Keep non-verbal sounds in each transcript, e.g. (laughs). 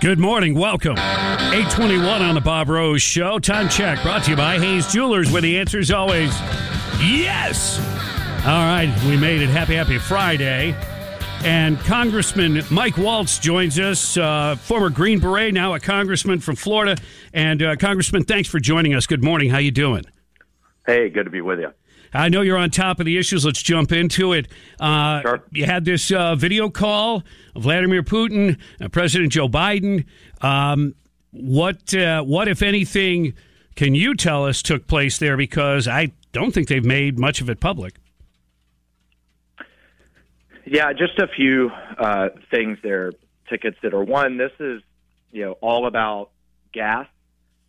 Good morning. Welcome. 821 on the Bob Rose Show. Time check brought to you by Hayes Jewelers, where the answer is always yes. All right, we made it. Happy, happy Friday. And Congressman Mike Waltz joins us, uh, former Green Beret, now a congressman from Florida. And uh, Congressman, thanks for joining us. Good morning. How you doing? Hey, good to be with you. I know you're on top of the issues. Let's jump into it. Uh, Sure. You had this uh, video call of Vladimir Putin, uh, President Joe Biden. Um, what, uh, what, if anything, can you tell us took place there? Because I don't think they've made much of it public. Yeah, just a few uh, things there tickets that are One, this is you know all about gas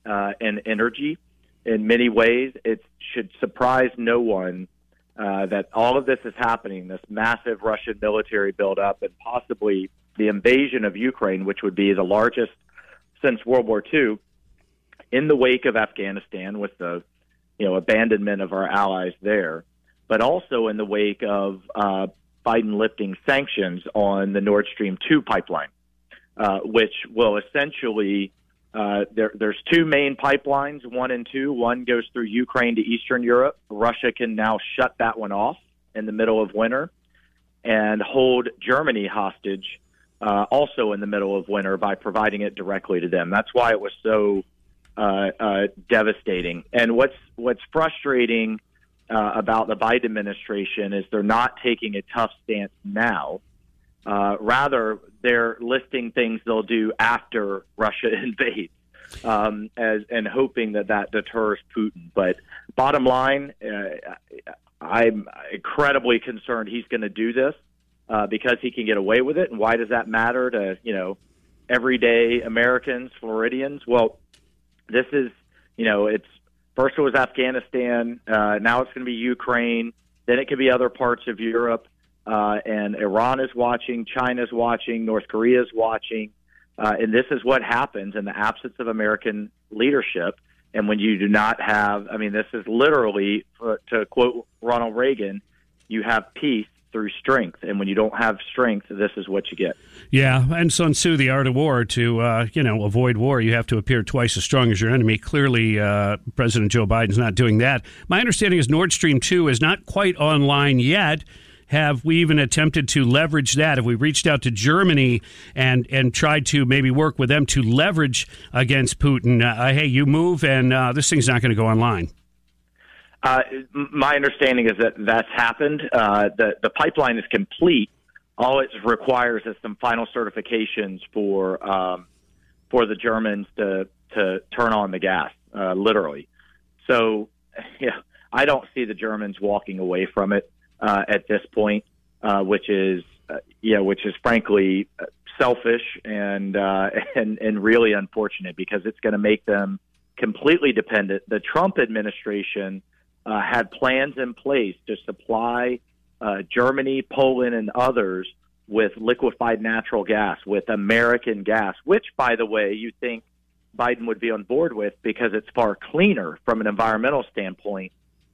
uh, and energy. In many ways, it should surprise no one uh, that all of this is happening. This massive Russian military buildup and possibly the invasion of Ukraine, which would be the largest since World War II, in the wake of Afghanistan, with the you know abandonment of our allies there, but also in the wake of uh, Biden lifting sanctions on the Nord Stream 2 pipeline, uh, which will essentially, uh, there, there's two main pipelines, one and two. One goes through Ukraine to Eastern Europe. Russia can now shut that one off in the middle of winter and hold Germany hostage uh, also in the middle of winter by providing it directly to them. That's why it was so uh, uh, devastating. And what's what's frustrating uh, about the Biden administration is they're not taking a tough stance now. Uh, rather, they're listing things they'll do after Russia (laughs) invades, um, as and hoping that that deters Putin. But bottom line, uh, I'm incredibly concerned he's going to do this uh, because he can get away with it. And why does that matter to you know everyday Americans, Floridians? Well, this is you know it's First it was Afghanistan. Uh, now it's going to be Ukraine. Then it could be other parts of Europe. Uh, and Iran is watching. China's watching. North Korea is watching. Uh, and this is what happens in the absence of American leadership. And when you do not have, I mean, this is literally, for, to quote Ronald Reagan, you have peace through strength. And when you don't have strength, this is what you get. Yeah, and Sun Tzu, the art of war. To uh, you know, avoid war, you have to appear twice as strong as your enemy. Clearly, uh, President Joe Biden's not doing that. My understanding is Nord Stream two is not quite online yet. Have we even attempted to leverage that? Have we reached out to Germany and and tried to maybe work with them to leverage against Putin? Uh, hey, you move, and uh, this thing's not going to go online. Uh, my understanding is that that's happened. Uh, the the pipeline is complete. All it requires is some final certifications for um, for the Germans to to turn on the gas, uh, literally. So, (laughs) yeah, I don't see the Germans walking away from it uh, at this point, uh, which is uh, yeah, which is frankly uh, selfish and uh, (laughs) and and really unfortunate because it's going to make them completely dependent. The Trump administration uh, had plans in place to supply Germany, Poland, and others with liquefied natural gas, with American gas, which, by the way, you think Biden would be on board with because it's far cleaner from an environmental standpoint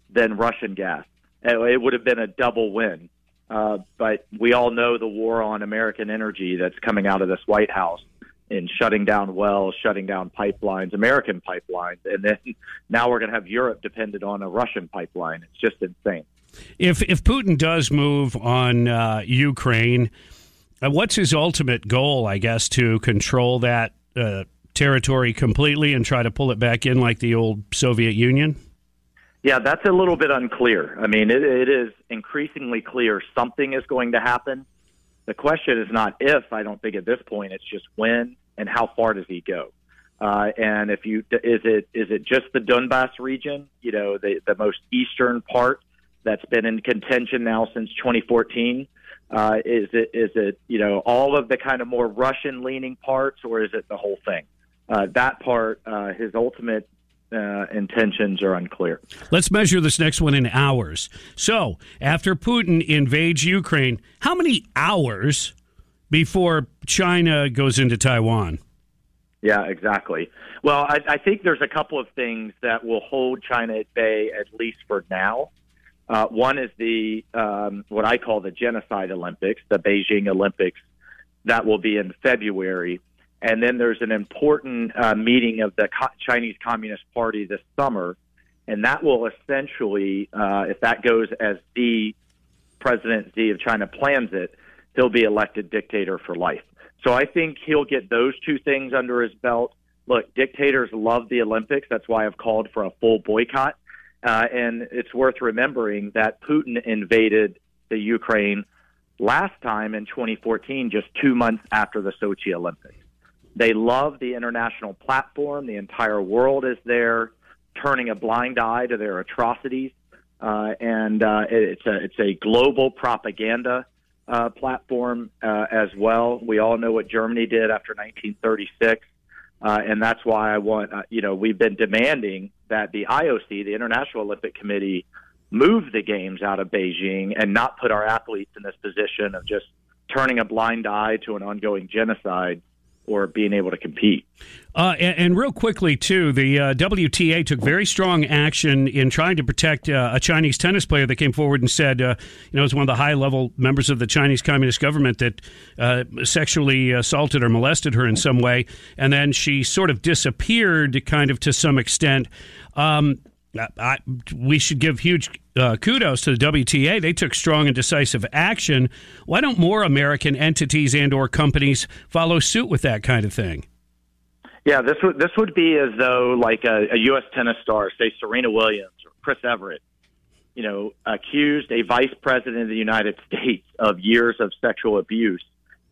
than Russian gas. It would have been a double win. Uh, but we all know the war on American energy that's coming out of this White House in shutting down wells, shutting down pipelines, American pipelines, and then now we're going to have Europe dependent on a Russian pipeline. It's just insane. If if Putin does move on uh, Ukraine, uh, what's his ultimate goal? I guess to control that uh, territory completely and try to pull it back in like the old Soviet Union. Yeah, that's a little bit unclear. I mean, it, it is increasingly clear something is going to happen. The question is not if. I don't think at this point. It's just when and how far does he go. Uh, and if you is it is it just the Donbass region? You know, the the most eastern part that's been in contention now since 2014. Uh, is it is it you know all of the kind of more Russian leaning parts, or is it the whole thing? Uh, that part, uh, his ultimate uh, intentions are unclear. Let's measure this next one in hours. So, after Putin invades Ukraine, how many hours before China goes into Taiwan? Yeah, exactly. Well, I, I think there's a couple of things that will hold China at bay, at least for now. Uh, one is the um, what I call the genocide Olympics, the Beijing Olympics, that will be in February. And then there's an important uh, meeting of the Co- Chinese Communist Party this summer, and that will essentially, uh, if that goes as the President Xi of China plans it, he'll be elected dictator for life. So I think he'll get those two things under his belt. Look, dictators love the Olympics. That's why I've called for a full boycott. Uh, and it's worth remembering that Putin invaded the Ukraine last time in 2014, just two months after the Sochi Olympics. They love the international platform. The entire world is there, turning a blind eye to their atrocities. Uh, and uh, it's a it's a global propaganda uh, platform uh, as well. We all know what Germany did after 1936, uh, and that's why I want uh, you know we've been demanding that the IOC, the International Olympic Committee, move the games out of Beijing and not put our athletes in this position of just turning a blind eye to an ongoing genocide or being able to compete. Uh, and, and, real quickly, too, the uh, WTA took very strong action in trying to protect uh, a Chinese tennis player that came forward and said, uh, you know, was one of the high level members of the Chinese Communist government that uh, sexually assaulted or molested her in some way. And then she sort of disappeared, kind of to some extent. Um, I, we should give huge uh, kudos to the WTA. They took strong and decisive action. Why don't more American entities and or companies follow suit with that kind of thing? Yeah, this would this would be as though like a, a U.S. tennis star, say Serena Williams or Chris Evert, you know, accused a vice president of the United States of years of sexual abuse,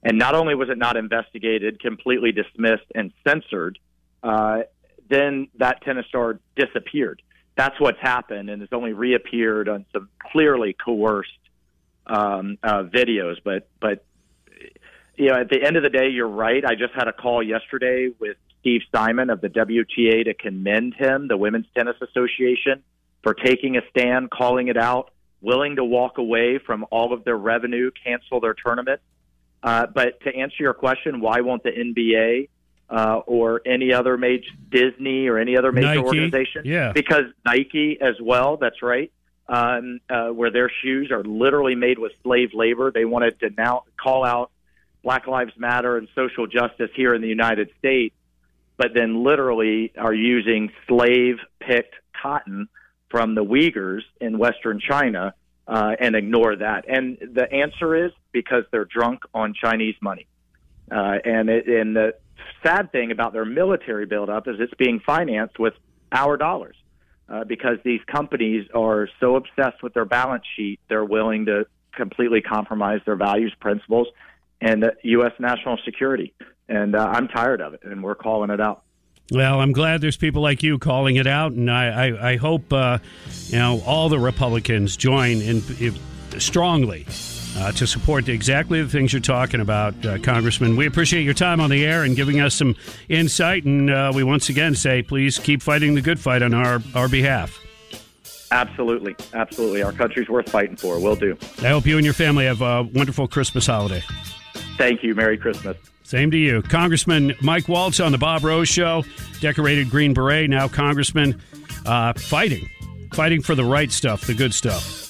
and not only was it not investigated, completely dismissed and censored, uh, then that tennis star disappeared that's what's happened, and it's only reappeared on some clearly coerced um, uh, videos. But but you know, at the end of the day, you're right. I just had a call yesterday with Steve Simon of the WTA to commend him, the Women's Tennis Association, for taking a stand, calling it out, willing to walk away from all of their revenue, cancel their tournament. Uh, but to answer your question, why won't the NBA uh, or any other major Disney or any other major Nike, organization. Yeah, because Nike as well. That's right. Um, uh, where their shoes are literally made with slave labor. They wanted to now call out Black Lives Matter and social justice here in the United States, but then literally are using slave picked cotton from the Uyghurs in Western China uh, and ignore that. And the answer is because they're drunk on Chinese money. Uh, and it, and the sad thing about their military buildup is it's being financed with our dollars uh, because these companies are so obsessed with their balance sheet, they're willing to completely compromise their values, principles, and uh, U.S. national security. And uh, I'm tired of it, and we're calling it out. Well, I'm glad there's people like you calling it out, and I, I, I hope uh, you know all the Republicans join in, in strongly uh, to support exactly the things you're talking about, uh, Congressman. We appreciate your time on the air and giving us some insight. And uh, we once again say, please keep fighting the good fight on our, our behalf. Absolutely. Absolutely. Our country's worth fighting for. Will do. I hope you and your family have a wonderful Christmas holiday. Thank you. Merry Christmas. Same to you. Congressman Mike Waltz on the Bob Rose Show, decorated Green Beret, now Congressman, uh, fighting, fighting for the right stuff, the good stuff.